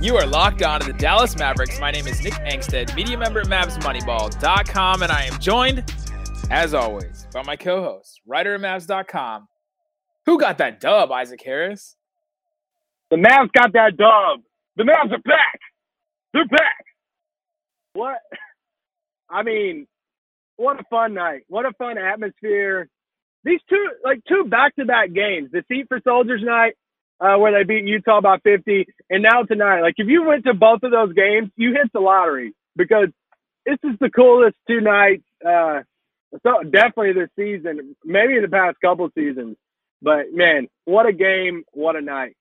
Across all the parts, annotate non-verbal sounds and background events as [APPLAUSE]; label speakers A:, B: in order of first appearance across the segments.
A: You are locked on to the Dallas Mavericks. My name is Nick Angstadt, media member at MavsMoneyball.com, and I am joined, as always, by my co-host, writer at Mavs.com. Who got that dub, Isaac Harris?
B: The Mavs got that dub. The Mavs are back. They're back. What? [LAUGHS] I mean, what a fun night. What a fun atmosphere. These two, like two back-to-back games. The Seat for Soldiers night uh, where they beat Utah by 50, and now tonight. Like, if you went to both of those games, you hit the lottery because this is the coolest two nights. Uh, so definitely this season, maybe in the past couple seasons. But man, what a game! What a night!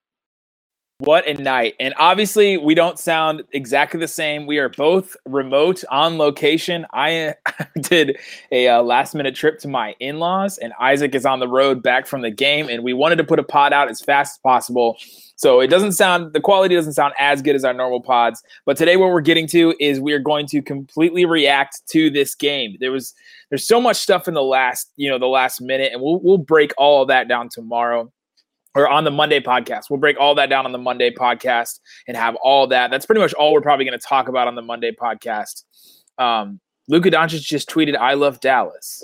A: What a night. And obviously, we don't sound exactly the same. We are both remote on location. I [LAUGHS] did a uh, last minute trip to my in laws, and Isaac is on the road back from the game. And we wanted to put a pod out as fast as possible. So it doesn't sound, the quality doesn't sound as good as our normal pods. But today, what we're getting to is we are going to completely react to this game. There was, there's so much stuff in the last, you know, the last minute, and we'll, we'll break all of that down tomorrow or on the Monday podcast. We'll break all that down on the Monday podcast and have all that. That's pretty much all we're probably going to talk about on the Monday podcast. Um, Luka Doncic just tweeted, "I love Dallas."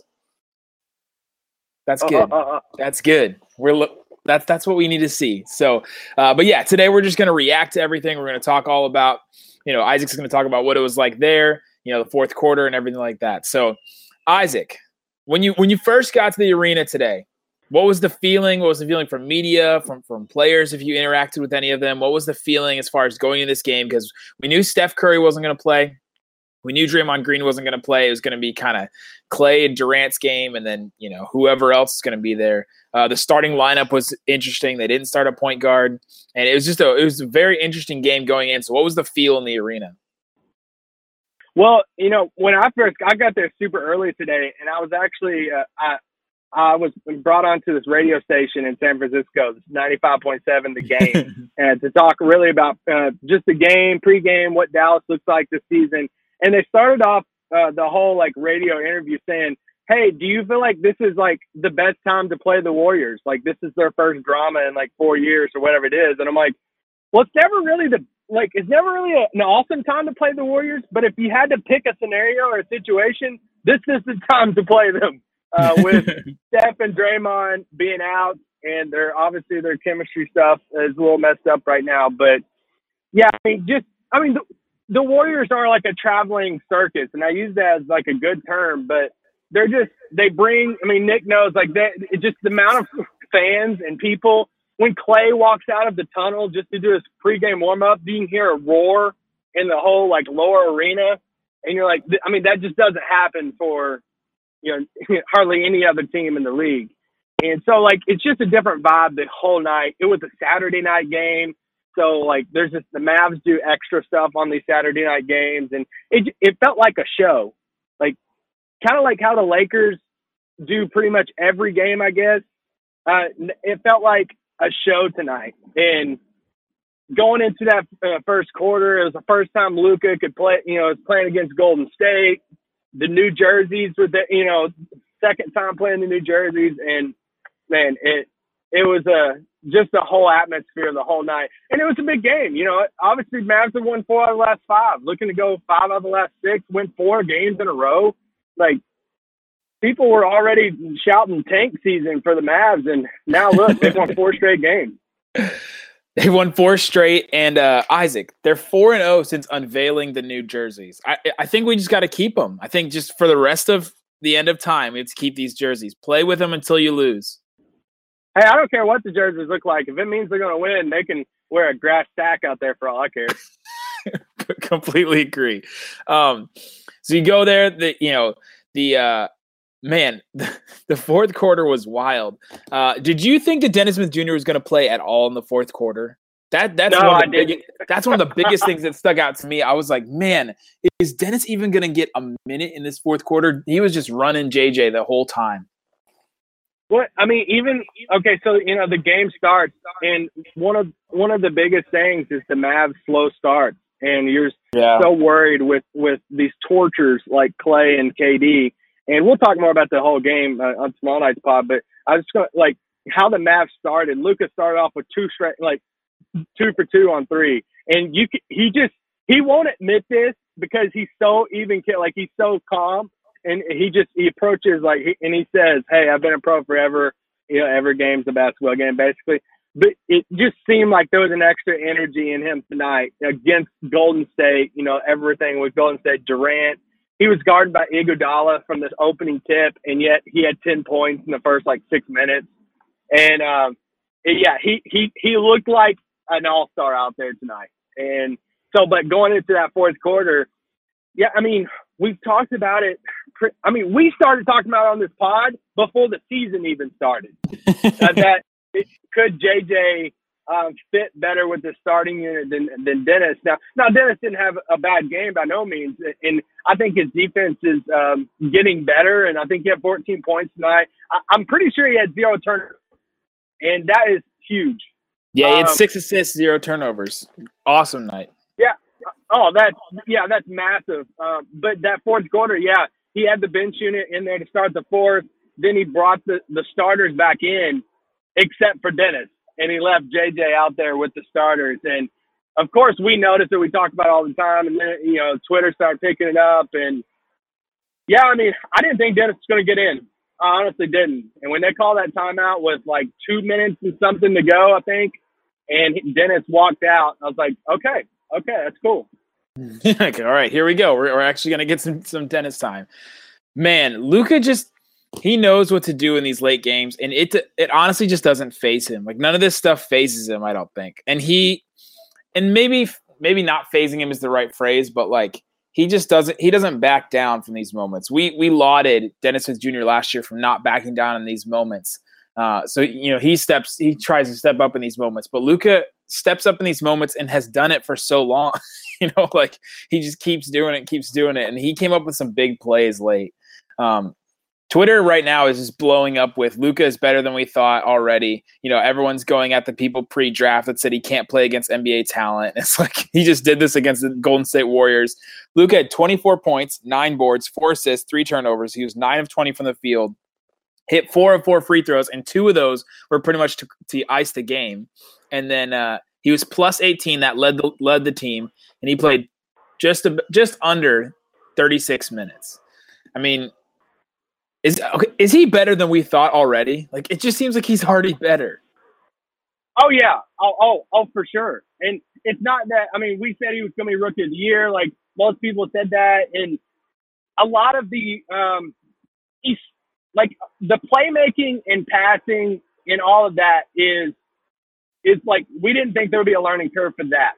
A: That's good. Uh, uh, uh, that's good. We're lo- that's that's what we need to see. So, uh, but yeah, today we're just going to react to everything. We're going to talk all about, you know, Isaac's going to talk about what it was like there, you know, the fourth quarter and everything like that. So, Isaac, when you when you first got to the arena today, what was the feeling? What was the feeling from media, from from players? If you interacted with any of them, what was the feeling as far as going in this game? Because we knew Steph Curry wasn't going to play. We knew Draymond Green wasn't going to play. It was going to be kind of Klay and Durant's game, and then you know whoever else is going to be there. Uh, the starting lineup was interesting. They didn't start a point guard, and it was just a it was a very interesting game going in. So, what was the feel in the arena?
B: Well, you know, when I first I got there super early today, and I was actually uh, I I was brought onto this radio station in San Francisco, 95.7 The Game, [LAUGHS] and to talk really about uh, just the game, pregame, what Dallas looks like this season. And they started off uh, the whole like radio interview saying, "Hey, do you feel like this is like the best time to play the Warriors? Like this is their first drama in like four years or whatever it is?" And I'm like, "Well, it's never really the like it's never really a, an awesome time to play the Warriors, but if you had to pick a scenario or a situation, this is the time to play them." Uh, [LAUGHS] with Steph and Draymond being out, and their obviously their chemistry stuff is a little messed up right now. But yeah, I mean, just I mean, the, the Warriors are like a traveling circus, and I use that as like a good term, but they're just they bring. I mean, Nick knows like that. Just the amount of fans and people. When Klay walks out of the tunnel just to do his pregame warm up, you can hear a roar in the whole like lower arena, and you're like, I mean, that just doesn't happen for you know, [LAUGHS] hardly any other team in the league. And so, like, it's just a different vibe the whole night. It was a Saturday night game. So, like, there's just the Mavs do extra stuff on these Saturday night games. And it, it felt like a show. Like, kind of like how the Lakers do pretty much every game, I guess. Uh, it felt like a show tonight. And going into that uh, first quarter, it was the first time Luka could play, you know, was playing against Golden State the New Jerseys with the you know second time playing the New Jerseys, and man, it it was a just the whole atmosphere the whole night, and it was a big game. You know, obviously Mavs have won four out of the last five, looking to go five out of the last six, win four games in a row. Like people were already shouting tank season for the Mavs, and now look, they've won four [LAUGHS] straight games. [LAUGHS]
A: They won four straight, and uh, Isaac, they're four and zero oh since unveiling the new jerseys. I I think we just got to keep them. I think just for the rest of the end of time, we have to keep these jerseys. Play with them until you lose.
B: Hey, I don't care what the jerseys look like. If it means they're going to win, they can wear a grass sack out there for all I care. [LAUGHS]
A: Completely agree. Um, so you go there. The you know the uh, man, [LAUGHS] the fourth quarter was wild. Uh, did you think that Dennis Smith Jr. was going to play at all in the fourth quarter? That that's
B: No,
A: one of the big, [LAUGHS] that's one of the biggest things that stuck out to me. I was like, man, is Dennis even going to get a minute in this fourth quarter? He was just running JJ the whole time.
B: What I mean, even okay, so you know the game starts, and one of one of the biggest things is the Mavs slow start, and you're
A: Yeah.
B: so worried with with these tortures like Klay and KD, and we'll talk more about the whole game uh, on tomorrow night's pod. But I was just going to like how the Mavs started. Lucas started off with two straight, like two for two on three, and you he just he won't admit this because he's so even, like he's so calm, and he just he approaches like he, and he says, "Hey, I've been a pro forever. You know, every game's a basketball game, basically." But it just seemed like there was an extra energy in him tonight against Golden State. You know, everything with Golden State. Durant, he was guarded by Iguodala from this opening tip, and yet he had ten points in the first like six minutes. And um, yeah, he he he looked like an all star out there tonight. And so, but going into that fourth quarter, yeah, I mean, we've talked about it. I mean, we started talking about it on this pod before the season even started. [LAUGHS] uh, that it, could JJ um, fit better with the starting unit than than Dennis? Now, now Dennis didn't have a bad game by no means, and I think his defense is um, getting better. And I think he had 14 points tonight. I, I'm pretty sure he had zero turnovers, and that is huge.
A: Yeah, he had
B: Um,
A: six assists, zero turnovers. Awesome night. Yeah.
B: Oh, that's yeah, that's massive. Um, but that fourth quarter, yeah, he had the bench unit in there to start the fourth. Then he brought the, the starters back in, except for Dennis, and he left JJ out there with the starters. And of course, we noticed that we talk about it all the time, and then you know Twitter started picking it up. And yeah, I mean, I didn't think Dennis was going to get in. I honestly didn't. And when they called that timeout with like two minutes and something to go, I think, and Dennis walked out, I was like, okay, okay, that's cool. [LAUGHS]
A: like, all right, here we go. We're, we're actually gonna get some some Dennis time. Man, Luka just he knows what to do in these late games, and it it honestly just doesn't phase him. Like none of this stuff phases him. I don't think, and he and maybe maybe not phasing him is the right phrase, but like he just doesn't he doesn't back down from these moments. We we lauded Dennis Smith Jr. last year from not backing down in these moments. Uh, so you know he steps he tries to step up in these moments, but Luka steps up in these moments and has done it for so long. [LAUGHS] you know, like he just keeps doing it, keeps doing it, and he came up with some big plays late. Um, Twitter right now is just blowing up with Luka is better than we thought already. You know, everyone's going at the people pre-draft that said he can't play against NBA talent. [LAUGHS] It's like he just did this against the Golden State Warriors. Luka had 24 points, nine boards, four assists, three turnovers. He was nine of 20 from the field, hit four of four free throws, and two of those were pretty much to, to ice the game. And then uh, he was plus 18 that led the led the team, and he played just a, just under 36 minutes. I mean, is okay, is he better than we thought already? Like it just seems like he's already better.
B: Oh yeah. Oh oh oh for sure. And it's not that I mean we said he was gonna be rookie of the year, like most people said that and a lot of the um he's like the playmaking and passing and all of that is is like we didn't think there would be a learning curve for that.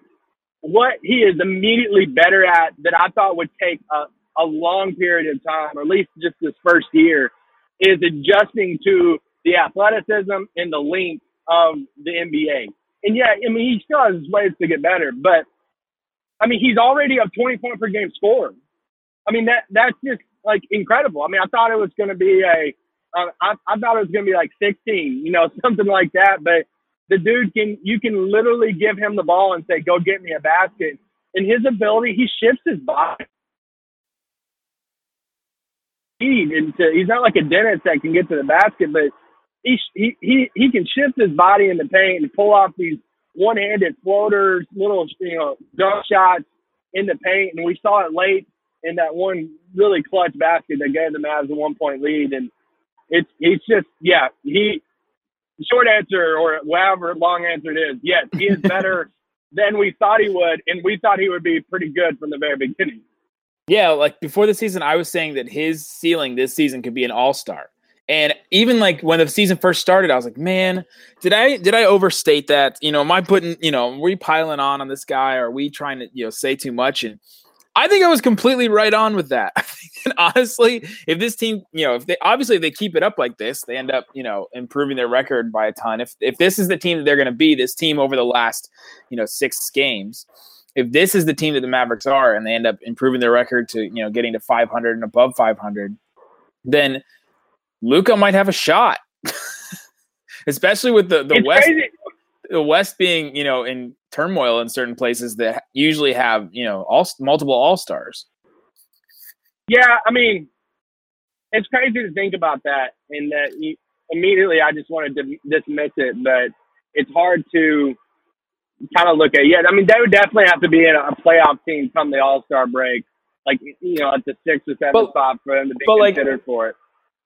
B: What he is immediately better at that I thought would take a, a long period of time, or at least just this first year, is adjusting to the athleticism and the length of the NBA. And yeah, I mean, he still has ways to get better, but I mean, he's already a 20 point per game scorer. I mean, that that's just like incredible. I mean, I thought it was going to be a, uh, I, I thought it was going to be like 16, you know, [LAUGHS] something like that. But the dude can, you can literally give him the ball and say, go get me a basket. And his ability, he shifts his body. Speed into, he's not like a Dennis that can get to the basket, but he, he, he, he can shift his body in the paint and pull off these one-handed floaters, little, you know, dunk shots in the paint. And we saw it late in that one really clutch basket that gave the Mavs a one-point lead. And it's, it's just, yeah, he, short answer or whatever long answer it is, yes, he is [LAUGHS] better than we thought he would. And we thought he would be pretty good from the very beginning.
A: Yeah, like before the season, I was saying that his ceiling this season could be an all star. And even like when the season first started, I was like, man, did I did I overstate that? You know, am I putting, you know, are we piling on on this guy? Or are we trying to, you know, say too much? And I think I was completely right on with that. [LAUGHS] And honestly, if this team, you know, if they obviously if they keep it up like this, they end up, you know, improving their record by a ton. If if this is the team that they're going to be, this team over the last, you know, six games, if this is the team that the Mavericks are, and they end up improving their record to, you know, getting to 500 and above 500, then Luka might have a shot, [LAUGHS] especially with the the
B: It's
A: West
B: crazy.
A: the West being, you know, in turmoil in certain places that usually have, you know, all multiple all stars.
B: Yeah, I mean, it's crazy to think about that, and that you, immediately I just wanted to dismiss it, but it's hard to kind of look at. Yeah, I mean, they would definitely have to be in a playoff team come the All Star break, like you know, at the sixth or seven
A: But-
B: spot for them to be
A: but, like-
B: considered for it.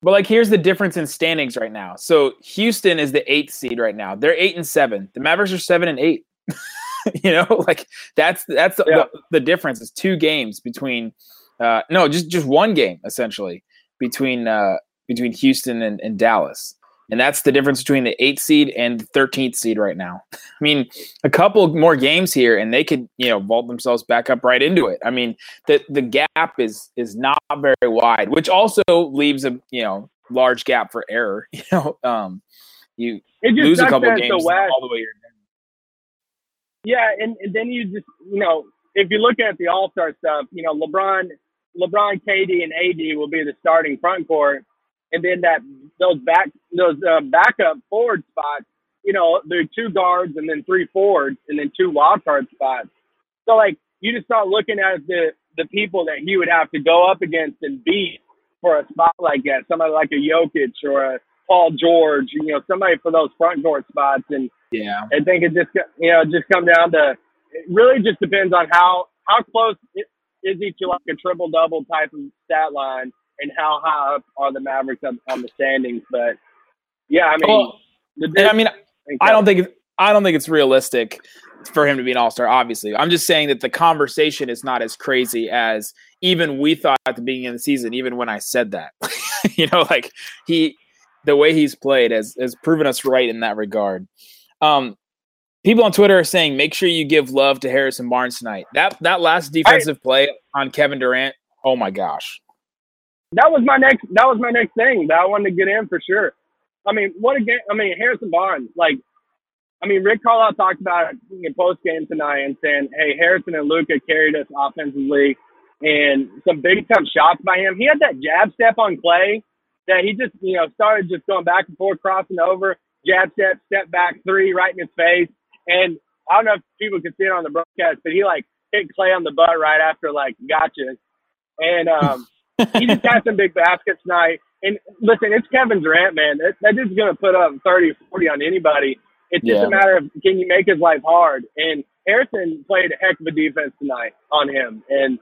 A: But like, here's the difference in standings right now. So Houston is the eighth seed right now. They're eight and seven. The Mavericks are seven and eight. [LAUGHS] you know, like that's that's the,
B: Yeah.
A: the, the difference. Is two games between, uh, no, just just one game essentially between uh, between Houston and, and Dallas, and that's the difference between the eighth seed and the thirteenth seed right now. [LAUGHS] I mean, a couple more games here, and they could you know vault themselves back up right into it. I mean, the the gap is is not very wide, which also leaves a you know large gap for error. [LAUGHS] You know, um, you lose a couple games
B: the West
A: all the way.
B: Yeah, and, and then you just you know if you look at the All Star stuff, you know LeBron, LeBron, KD, and AD will be the starting front court, and then that those back those uh, backup forward spots, you know, there are two guards and then three forwards and then two wild card spots. So like you just start looking at the the people that he would have to go up against and beat for a spot like that, somebody like a Jokic or a Paul George, you know, somebody for those front court spots and.
A: Yeah,
B: I think it just you know just come down to it really just depends on how how close is he to like a triple double type of stat line and how high up are the Mavericks on, on the standings. But yeah, I mean,
A: Well, and I mean, I don't think I don't think it's realistic for him to be an all star. Obviously, I'm just saying that the conversation is not as crazy as even we thought at the beginning of the season. Even when I said that, [LAUGHS] you know, like he, the way he's played has has proven us right in that regard. Um, people on Twitter are saying make sure you give love to Harrison Barnes tonight. That that last defensive play on Kevin Durant. Oh my gosh.
B: That was my next that was my next thing that I wanted to get in for sure. I mean, what a game! I mean, Harrison Barnes, like, I mean, Rick Carlisle talked about it in post game tonight and saying, "Hey, Harrison and Luka carried us offensively, and some big time shots by him. He had that jab step on Klay that he just, you know, started just going back and forth, crossing over, jab step, step back three right in his face, and I don't know if people can see it on the broadcast, but he like hit Klay on the butt right after like gotcha, and um." [LAUGHS] he just got some big baskets tonight. And listen, it's Kevin Durant, man. That, that dude's going to put up 30, 40 on anybody. It's just
A: Yeah.
B: a matter of can you make his life hard. And Harrison played a heck of a defense tonight on him. And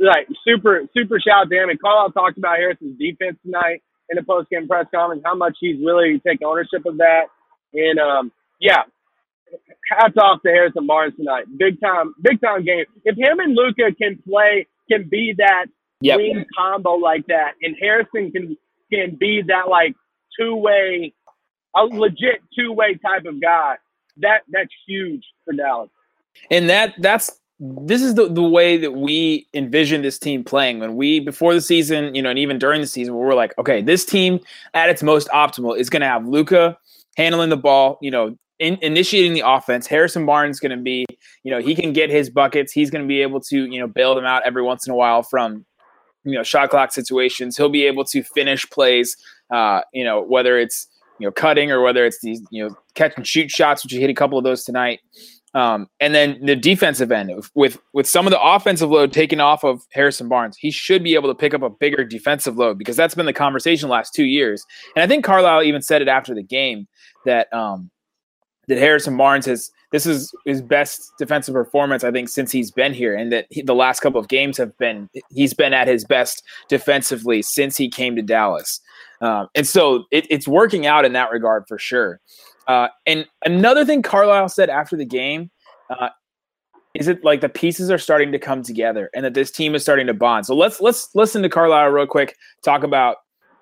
B: like super, super shout out to him. And Carlisle talked about Harrison's defense tonight in the post game press conference, how much he's really taking ownership of that. And um, yeah, hats off to Harrison Barnes tonight. Big time, big time game. If him and Luka can play, can be that
A: Yep.
B: wing combo like that, and Harrison can can be that like two way, a legit two way type of guy. That that's huge for Dallas.
A: and that that's this is the, the way that we envision this team playing when we before the season you know and even during the season where we're like okay this team at its most optimal is going to have luka handling the ball you know in, initiating the offense harrison barnes going to be you know he can get his buckets he's going to be able to you know bail them out every once in a while from you know shot clock situations he'll be able to finish plays uh you know whether it's you know cutting or whether it's these you know catch and shoot shots which he hit a couple of those tonight um, and then the defensive end with with some of the offensive load taken off of Harrison Barnes, he should be able to pick up a bigger defensive load because that's been the conversation the last two years. And I think Carlisle even said it after the game that um, that Harrison Barnes has this is his best defensive performance I think since he's been here, and that he, the last couple of games have been he's been at his best defensively since he came to Dallas. Um, and so it, it's working out in that regard for sure. Uh, and another thing Carlisle said after the game uh, is it like the pieces are starting to come together and that this team is starting to bond. So let's let's listen to Carlisle real quick talk about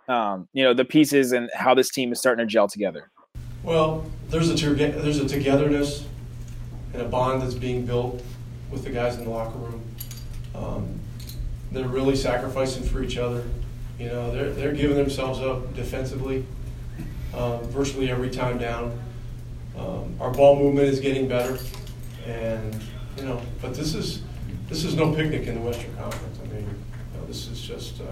A: um, you know the pieces and how this team is starting to gel together.
C: Well, there's a there's a togetherness and a bond that's being built with the guys in the locker room. Um, they're really sacrificing for each other. You know, they're they're giving themselves up defensively, um, virtually every time down. Um, our ball movement is getting better, and you know, but this is this is no picnic in the Western Conference. I mean, you know, this is just uh,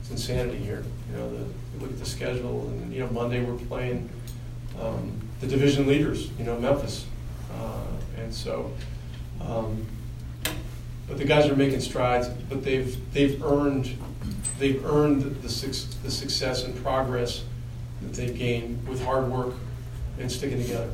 C: it's insanity here. You know, the, you look at the schedule, and you know, Monday we're playing um, the division leaders. You know, Memphis, uh, and so. Um, but the guys are making strides, but they've they've earned they've earned the, the success and progress that they've gained with hard work and sticking together.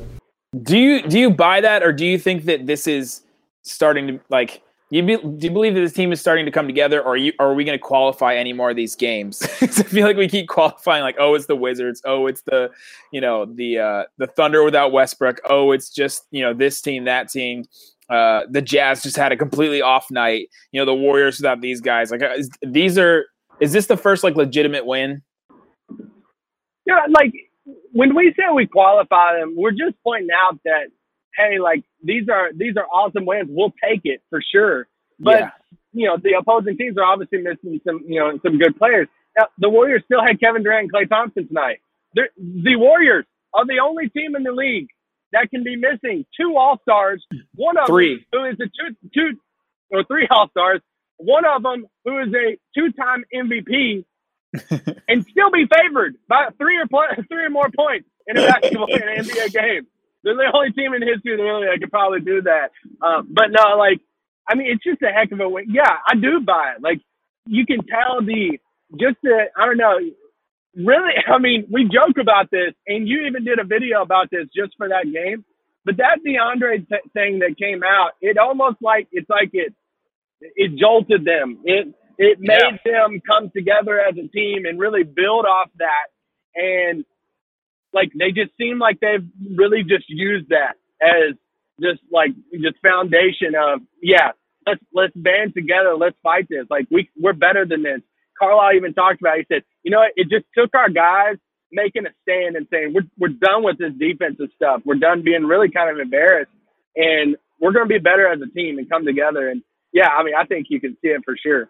A: Do you do you buy that, or do you think that this is starting to like? You, be, do you believe that this team is starting to come together, or are, you, are we going to qualify any more of these games? [LAUGHS] I feel like we keep qualifying like, oh, it's the Wizards, oh, it's the, you know, the uh, the Thunder without Westbrook, oh, it's just you know this team, that team. Uh, the Jazz just had a completely off night. You know, the Warriors without these guys. Like, is, these are. Is this the first like legitimate win?
B: Yeah, like when we say we qualify them, we're just pointing out that hey, like these are these are awesome wins. We'll take it for sure. But yeah. you know, the opposing teams are obviously missing some you know some good players. Now, the Warriors still had Kevin Durant and Klay Thompson tonight. They're, the Warriors are the only team in the league that can be missing two All Stars. One of
A: three.
B: them who is a two two or three All Stars. One of them who is a two time MVP [LAUGHS] and still be favored by three or po- three or more points in a basketball in an NBA game. They're the only team in history in the league that could probably do that. Uh, but no, like, I mean, it's just a heck of a win. Yeah, I do buy it. Like, you can tell the just the I don't know. Really, [LAUGHS] I mean, we joke about this, and you even did a video about this just for that game. But that DeAndre t- thing that came out, it almost like it's like it it jolted them. It it made yeah. them come together as a team and really build off that. And like they just seem like they've really just used that as just like just foundation of yeah, let's let's band together, let's fight this. Like we we're better than this. Carlisle even talked about. It. He said, you know, it just took our guys making a stand and saying we're we're done with this defensive stuff. We're done being really kind of embarrassed, and we're going to be better as a team and come together. And yeah, I mean, I think you can see it for sure.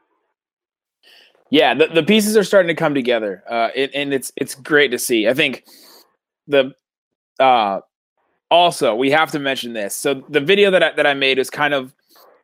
A: Yeah, the, the pieces are starting to come together, uh, and it's it's great to see. I think the uh, also we have to mention this. So the video that I, that I made is kind of,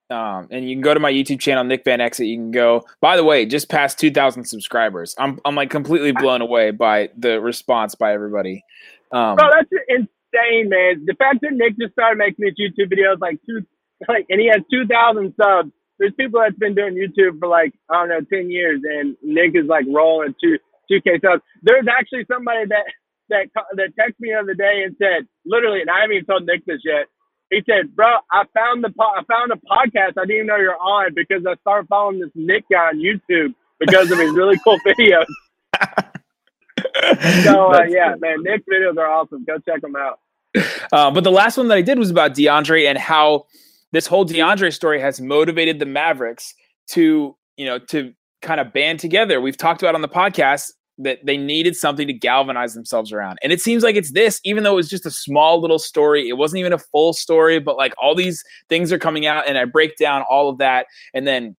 A: um, and you can go to my YouTube channel, Nick Van Exit. You can go. By the way, just past two thousand subscribers. I'm I'm like completely blown away by the response by everybody.
B: Um, Bro, that's insane, man. The fact that Nick just started making these YouTube videos like two, like, and he has two thousand subs there's people that's been doing YouTube for like I don't know ten years, and Nick is like rolling two two K subs. There's actually somebody that that that texted me the other day and said literally, and I haven't even told Nick this yet. He said, "Bro, I found the po- I found a podcast I didn't even know you're on because I started following this Nick guy on YouTube because of his really cool [LAUGHS] videos." so uh, yeah, man, Nick's videos are awesome. Go check them out.
A: Uh, but the last one that I did was about DeAndre and how this whole DeAndre story has motivated the Mavericks to, you know, to kind of band together. We've talked about on the podcast that they needed something to galvanize themselves around. And it seems like it's this, even though it was just a small little story. It wasn't even a full story, but like all these things are coming out, and I break down all of that. And then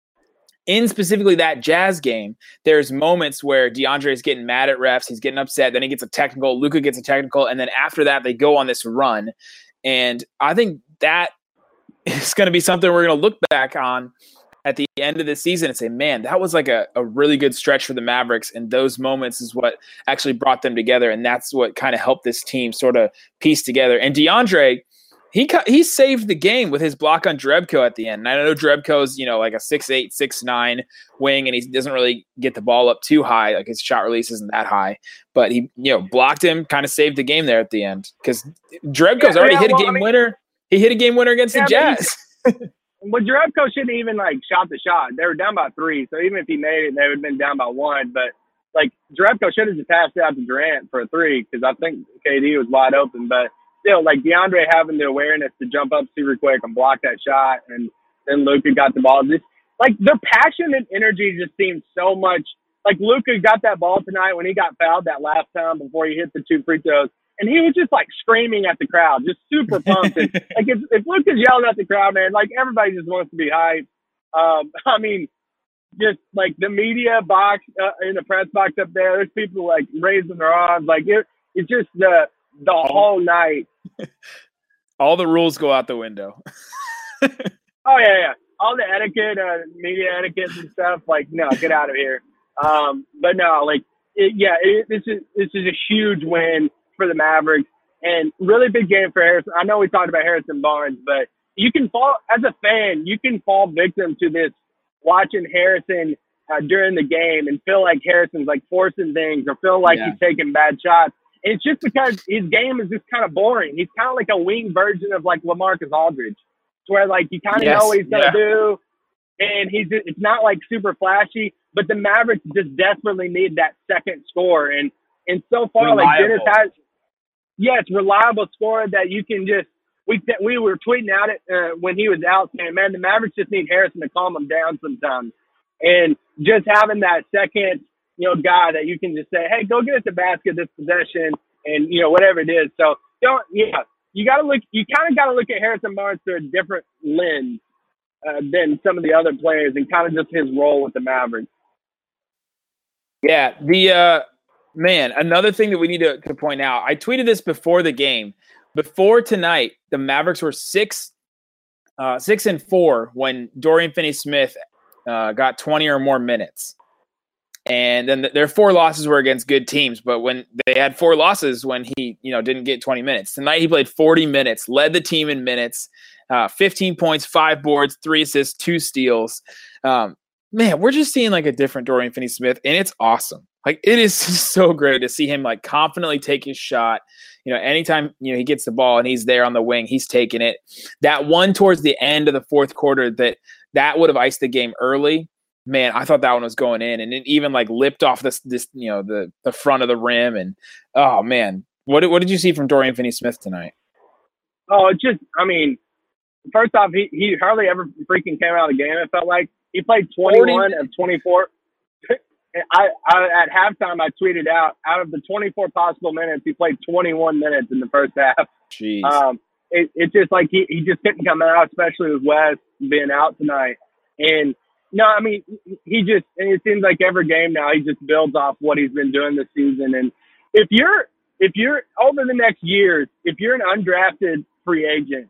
A: in specifically that jazz game, there's moments where DeAndre is getting mad at refs, he's getting upset, then he gets a technical, Luka gets a technical, and then after that, they go on this run. And I think that it's going to be something we're going to look back on at the end of the season and say, man, that was like a, a really good stretch for the Mavericks. And those moments is what actually brought them together. And that's what kind of helped this team sort of piece together. And DeAndre, he he saved the game with his block on Jerebko at the end. And I know Jerebko's, you know, like a six eight, six nine wing, and he doesn't really get the ball up too high. Like his shot release isn't that high. But he, you know, blocked him, kind of saved the game there at the end. Because Jerebko's yeah, already yeah, hit well, a game I mean, winner he hit a game winner against yeah, the Jazz. [LAUGHS]
B: well, Jerebko shouldn't even like shot the shot. They were down by three, so even if he made it, they would have been down by one. But like Jerebko should have just passed it out to Durant for a three because I think KD was wide open. But still, like DeAndre having the awareness to jump up super quick and block that shot, and then Luka got the ball. Just like their passion and energy just seems so much. Like Luka got that ball tonight when he got fouled that last time before he hit the two free throws and he was just like screaming at the crowd, just super [LAUGHS] pumped. and, like if, if Luke is yelling at the crowd, man, like everybody just wants to be hyped. Um, [LAUGHS] I mean, just like the media box uh, in the press box up there. There's people like raising their arms. Like it, it's just the the whole night. [LAUGHS]
A: All the rules go out the window.
B: Oh yeah, yeah. All the etiquette, uh, media etiquette and stuff. Like, no, get out of here. Um, but no, like, it, yeah, it, this is this is a huge win for the Mavericks and really big game for Harrison. I know we talked about Harrison Barnes, but you can fall as a fan, you can fall victim to this watching Harrison uh, during the game and feel like Harrison's like forcing things or feel like
A: Yeah.
B: he's taking bad shots. And it's just because his game is just kind of boring. He's kind of like a wing version of like Lamarcus Aldridge, where like you kind of
A: Yes,
B: know what he's gonna
A: yeah.
B: do, and he's it's not like super flashy, but the Mavericks just desperately need that second score, and and so far like Dennis has, yes, reliable scorer that you can just. We, we were tweeting out it uh, when he was out saying, man, the Mavericks just need Harrison to calm them down sometimes. And just having that second, you know, guy that you can just say, hey, go get us a basket this possession and, you know, whatever it is. So don't, yeah, you got to look, you kind of got to look at Harrison Barnes through a different lens uh, than some of the other players and kind of just his role with the Mavericks.
A: Yeah, the uh man, another thing that we need to, to point out. I tweeted this before the game. Before tonight, the Mavericks were six uh six and four when Dorian Finney Smith uh, got 20 or more minutes. And then th- their four losses were against good teams, but when they had four losses when he, you know, didn't get 20 minutes. Tonight he played 40 minutes, led the team in minutes, uh, 15 points, five boards, three assists, two steals. Um, man, we're just seeing like a different Dorian Finney Smith, and it's awesome. Like it is [LAUGHS] so great to see him like confidently take his shot. You know, anytime you know he gets the ball and he's there on the wing, he's taking it. That one towards the end of the fourth quarter that that would have iced the game early. Man, I thought that one was going in, and it even like lipped off this this you know the the front of the rim, and oh man, what did- what did you see from Dorian Finney Smith tonight?
B: Oh, it just, I mean, first off, he, he hardly ever freaking came out of the game. It felt like he played 21 of 24. I, I at halftime I tweeted out out of the 24 possible minutes, he played 21 minutes in the first half.
A: Jeez,
B: Um, it, it's just like he, he just couldn't come out, especially with Wes being out tonight. And no, I mean he just and it seems like every game now he just builds off what he's been doing this season. And if you're if you're over the next years, if you're an undrafted free agent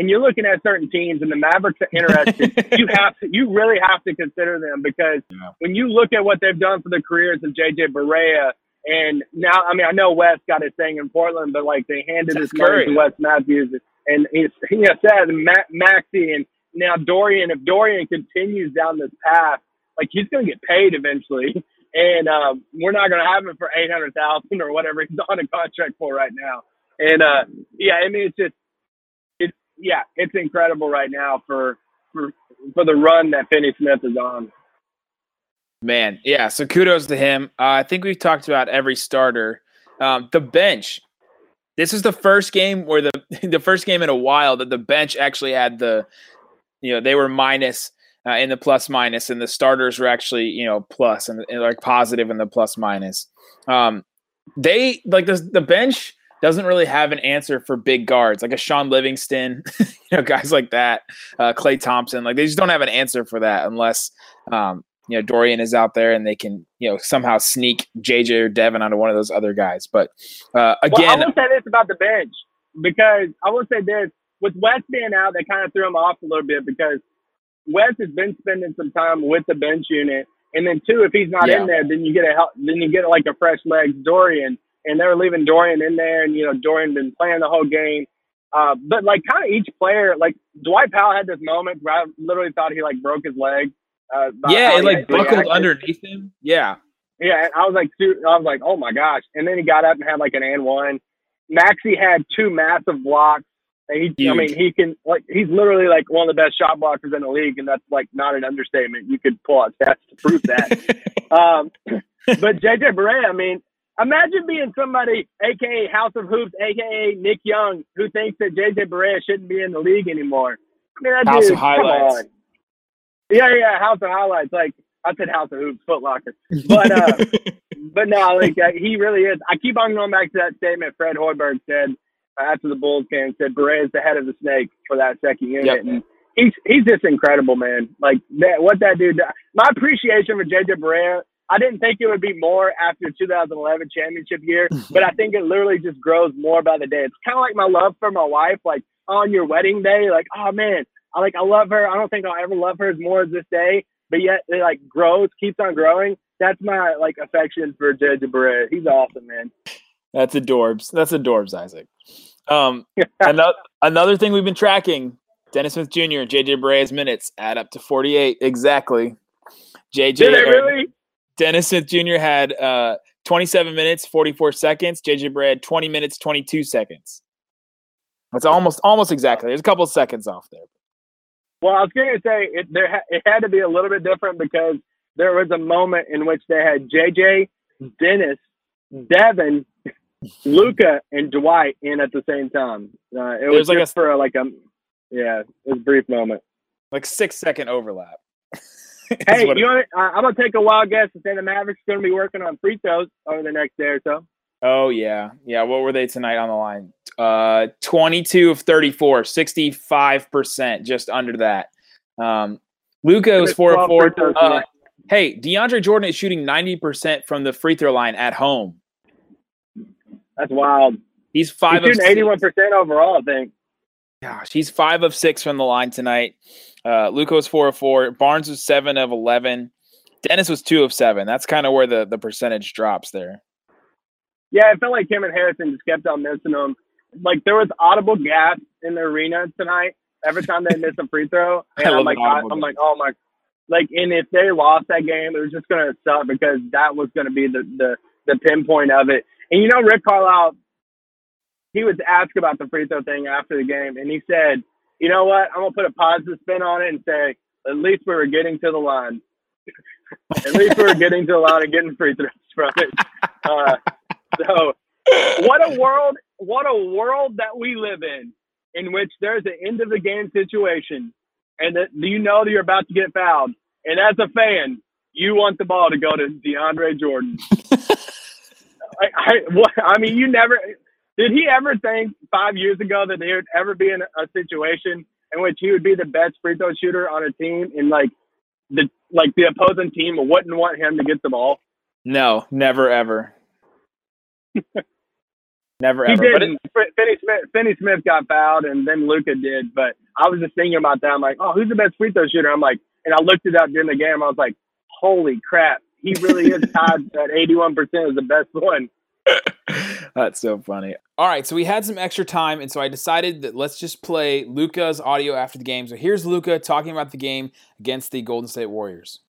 B: and you're looking at certain teams and the Mavericks are interested, [LAUGHS] you have to you really have to consider them because
A: Yeah.
B: when you look at what they've done for the careers of JJ Barea and now I mean I know Wes got his thing in Portland, but like they handed his money to Wes Matthews and he's he you know, said Ma- Maxi and now Dorian. If Dorian continues down this path, like he's going to get paid eventually, and um, we're not going to have him for eight hundred thousand or whatever he's on a contract for right now. And uh, yeah, I mean it's just yeah, it's incredible right now for for for the run that Finney Smith is on.
A: Man, yeah. So kudos to him. Uh, I think we've talked about every starter. Um, the bench. This is the first game where the [LAUGHS] the first game in a while that the bench actually had the, you know, they were minus uh, in the plus minus, and the starters were actually you know plus and, and like positive in the plus minus. Um, they like the the bench doesn't really have an answer for big guards like a Shaun Livingston, [LAUGHS] you know, guys like that, uh, Klay Thompson. Like they just don't have an answer for that unless um, you know Dorian is out there and they can you know somehow sneak JJ or Devin onto one of those other guys. But uh,
B: Well,
A: again,
B: I will say this about the bench because I will say this with Wes being out, they kind of threw him off a little bit because Wes has been spending some time with the bench unit, and then two, if he's not
A: Yeah.
B: in there, then you get a help, then you get like a fresh legs Dorian, and they were leaving Dorian in there, and you know Dorian been playing the whole game. Uh, but like kind of each player, like Dwight Powell had this moment where I literally thought he like broke his leg. Uh,
A: yeah, it like buckled underneath him. Yeah,
B: Yeah, and I was like, dude, I was like, oh my gosh! And then he got up and had like an and one. Maxi had two massive blocks. And he, I mean, he can like he's literally like one of the best shot blockers in the league, and that's like not an understatement. You could pull out stats to prove that. [LAUGHS] um, but JJ Barea, I mean, imagine being somebody, aka House of Hoops, aka Nick Young, who thinks that JJ Barea shouldn't be in the league anymore. I mean,
A: House
B: dude,
A: of Highlights.
B: Yeah, yeah, House of Highlights. Like I said, House of Hoops, Foot Locker. But uh, [LAUGHS] but no, like uh, he really is. I keep on going back to that statement Fred Hoiberg said uh, after the Bulls game. Said Barea is the head of the snake for that second unit,
A: Yep.
B: and he's he's just incredible, man. Like that, what that dude. My appreciation for JJ Barea. I didn't think it would be more after 2011 championship year, [LAUGHS] but I think it literally just grows more by the day. It's kind of like my love for my wife. Like on your wedding day, like oh man, I like I love her. I don't think I'll ever love her as more as this day, but yet it like grows, keeps on growing. That's my like affection for JJ Barea. He's awesome, man.
A: That's adorbs. That's adorbs, Isaac. Um, [LAUGHS] another another thing we've been tracking: Dennis Smith Jr. and JJ Barea's minutes add up to 48 exactly. JJ
B: Did they really?
A: Dennis Smith Jr. had uh, 27 minutes 44 seconds. JJ Barea had 20 minutes 22 seconds. That's almost almost exactly. There's a couple of seconds off there.
B: Well, I was going to say it. There, ha- it had to be a little bit different because there was a moment in which they had JJ, Dennis, Devin, Luka, and Dwight in at the same time. Uh, it was
A: There's like
B: just
A: a-
B: for like a, yeah, it was a brief moment.
A: Like six second overlap. [LAUGHS] [LAUGHS] Is
B: Hey, you know. I'm gonna take a wild guess and say the Mavericks are going to be working on free throws over the next day or so.
A: Oh yeah, yeah. What were they tonight on the line? Uh, twenty-two of thirty-four, 65 percent, just under that. Um, Luka was four of four. Uh, hey, DeAndre Jordan is shooting ninety percent from the free throw line at home.
B: That's wild.
A: He's
B: He's
A: five of
B: shooting
A: six.
B: 81 percent overall. I think.
A: Gosh, he's five of six from the line tonight. Uh, Luka was four of four. Barnes was seven of eleven. Dennis was two of seven. That's kind of where the the percentage drops there.
B: Yeah, it felt like and Harrison just kept on missing them. Like there was audible gas in the arena tonight every time they missed a free throw, [LAUGHS] and
A: I
B: I'm like, I, am like, oh my, like, and if they lost that game, it was just gonna suck because that was gonna be the the the pinpoint of it. And you know, Rick Carlisle, he was asked about the free throw thing after the game, and he said, you know what, I'm gonna put a positive spin on it and say, at least we were getting to the line. [LAUGHS] at least we were getting to the line and getting free throws from it. Uh, so what a world what a world that we live in in which there's an end of the game situation and that you know that you're about to get fouled and as a fan you want the ball to go to DeAndre Jordan [LAUGHS] I, I, what, I mean you never did he ever think five years ago that there would ever be in a situation in which he would be the best free throw shooter on a team and like the like the opposing team wouldn't want him to get the ball
A: No, never ever. [LAUGHS] never
B: He
A: ever. But it,
B: didn't. Finney Smith, Finney Smith got fouled, and then Luka did. But I was just thinking about that. I'm like, oh, who's the best free throw shooter? I'm like, and I looked it up during the game. I was like, holy crap, he really is [LAUGHS] tied at 81 percent as the best one.
A: That's so funny. All right, so we had some extra time, and so I decided that let's just play Luka's audio after the game. So here's Luka talking about the game against the Golden State Warriors.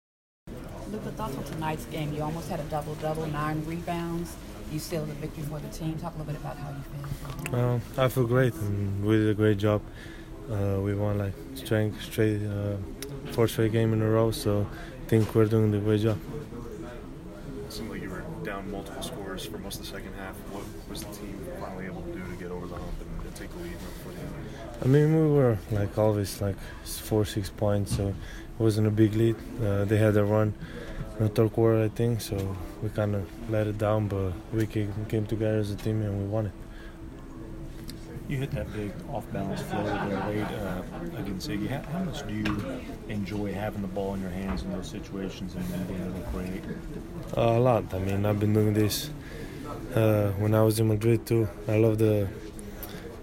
D: Luka, thoughts on tonight's game? You almost had a double double, nine rebounds. You sealed the victory for the team. Talk a little bit about how you feel.
E: Um, I feel great and we did a great job. Uh, we won like straight, straight uh, four straight game in a row, so I think we're doing a great job.
F: It seemed like you were down multiple scores for most of the second half. What was the team finally able to do to get over the hump and, and take the lead before the end?
E: I mean, we were like always like four, six points, so it wasn't a big lead. Uh, they had a run in the third quarter, I think, so we kind of let it down, but we came, came together as a team and we won it.
G: You hit that big off-balance flow there late uh, against Iggy. How, how much do you enjoy having the ball in your hands in those situations and, and being able to create?
E: Uh, a lot. I mean, I've been doing this uh, when I was in Madrid too. I love the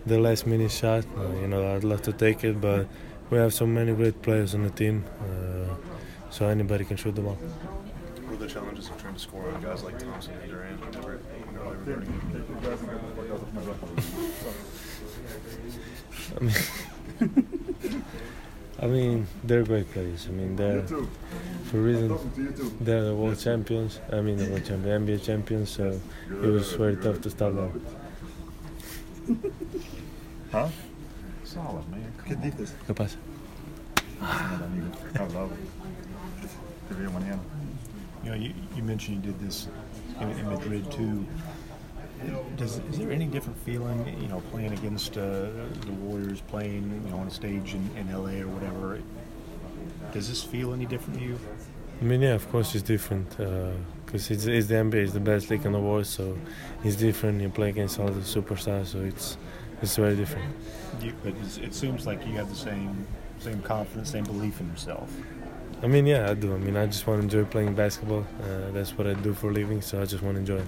E: the last minute shot. Uh, you know, I'd love to take it, but we have so many great players on the team, uh, so anybody can shoot the ball.
F: What are the challenges of trying to score on guys like Thompson and Durant whenever, whenever they're? [LAUGHS]
E: I mean, I mean, they're great players. I mean, they're for a reason they're the world champions. I mean, the world champion, NBA champions. So it was very tough to stop them. [LAUGHS]
G: Huh? Solid, man. Come on.
E: ¿Qué pasa?
G: You know, you, you mentioned you did this in, in Madrid too. Does, is there any different feeling, you know, playing against uh, the Warriors, playing, you know, on a stage in, in LA or whatever? Does this feel any different to you?
E: I mean, yeah, of course it's different because it's, it's the NBA, it's the best league in the world, so it's different. You play against all the superstars, so it's it's very different.
G: You, but it's, it seems like you have the same same confidence, same belief in yourself?
E: I mean, yeah, I do. I mean, I just want to enjoy playing basketball. Uh, that's what I do for a living, so I just want to enjoy it.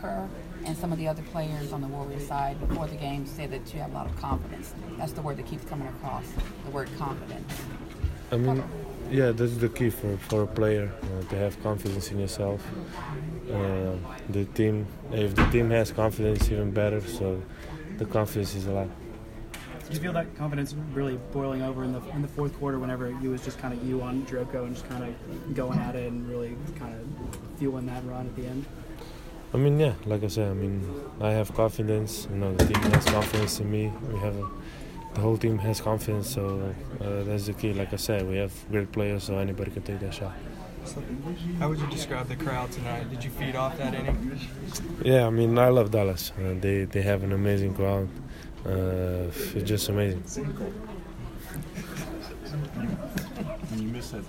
D: Steve Kerr and some of the other players on the Warriors side before the game said that you have a lot of confidence. That's the word that keeps coming across, the word confidence.
E: I mean, yeah, that's the key for, for a player uh, to have confidence in yourself. Uh, the team, if the team has confidence, even better. So the confidence is a lot.
H: Do you feel that confidence really boiling over in the in the fourth quarter whenever you was just kind of you on Joko and just kind of going at it and really kind of fueling that run at the end?
E: I mean, yeah, like I said, I mean, I have confidence. You know, the team has confidence in me. We have a, the whole team has confidence, so uh, that's the key. Like I said, we have great players, so anybody can take that shot.
I: How would you describe the crowd tonight? Did you feed off that inning?
E: Yeah, I mean, I love Dallas. Uh, they they have an amazing crowd. Uh, it's just amazing.
F: When you missed that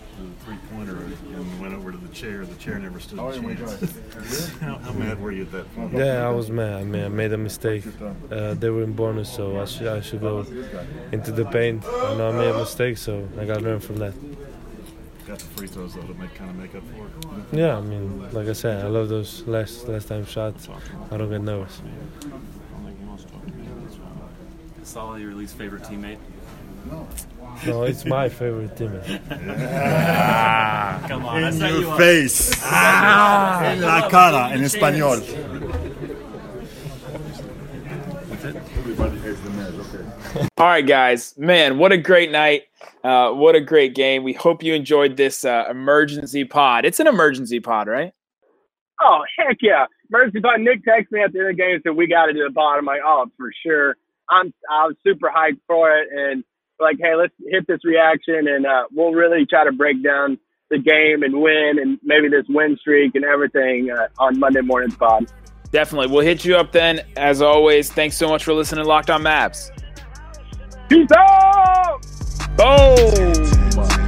F: three pointer and went over to the chair, the chair never stood
J: Oh,
F: a
J: yeah,
F: chance. how, [LAUGHS] how mad were you at that point?
E: Yeah, I was mad. I mean, I made a mistake. Uh, they were in bonus, so I should I should go into the paint. I know I made a mistake, so I got to learn from that.
F: Got the free throws though to make kind of make up for it.
E: Yeah, I mean, like I said, I love those last last time shots. I don't get nervous.
K: Salah, your least favorite teammate?
E: No, it's my favorite teammate.
K: Come on, I
J: In
K: set you
J: your face.
K: Ah.
J: En la cara, in español. Everybody hates the Nets, okay.
A: All right, guys. Man, what a great night. Uh, what a great game. We hope you enjoyed this uh, emergency pod. It's an emergency pod, right?
B: Oh heck yeah! Emergency pod. Nick texted me at the end of the game and said we got to do the pod. I'm like, oh for sure. I'm I was super hyped for it and like, hey, let's hit this reaction and uh, we'll really try to break down the game and win and maybe this win streak and everything uh, on Monday morning's pod.
A: Definitely. We'll hit you up then. As always, thanks so much for listening to Locked On Mavs.
B: Peace out.
A: Boom.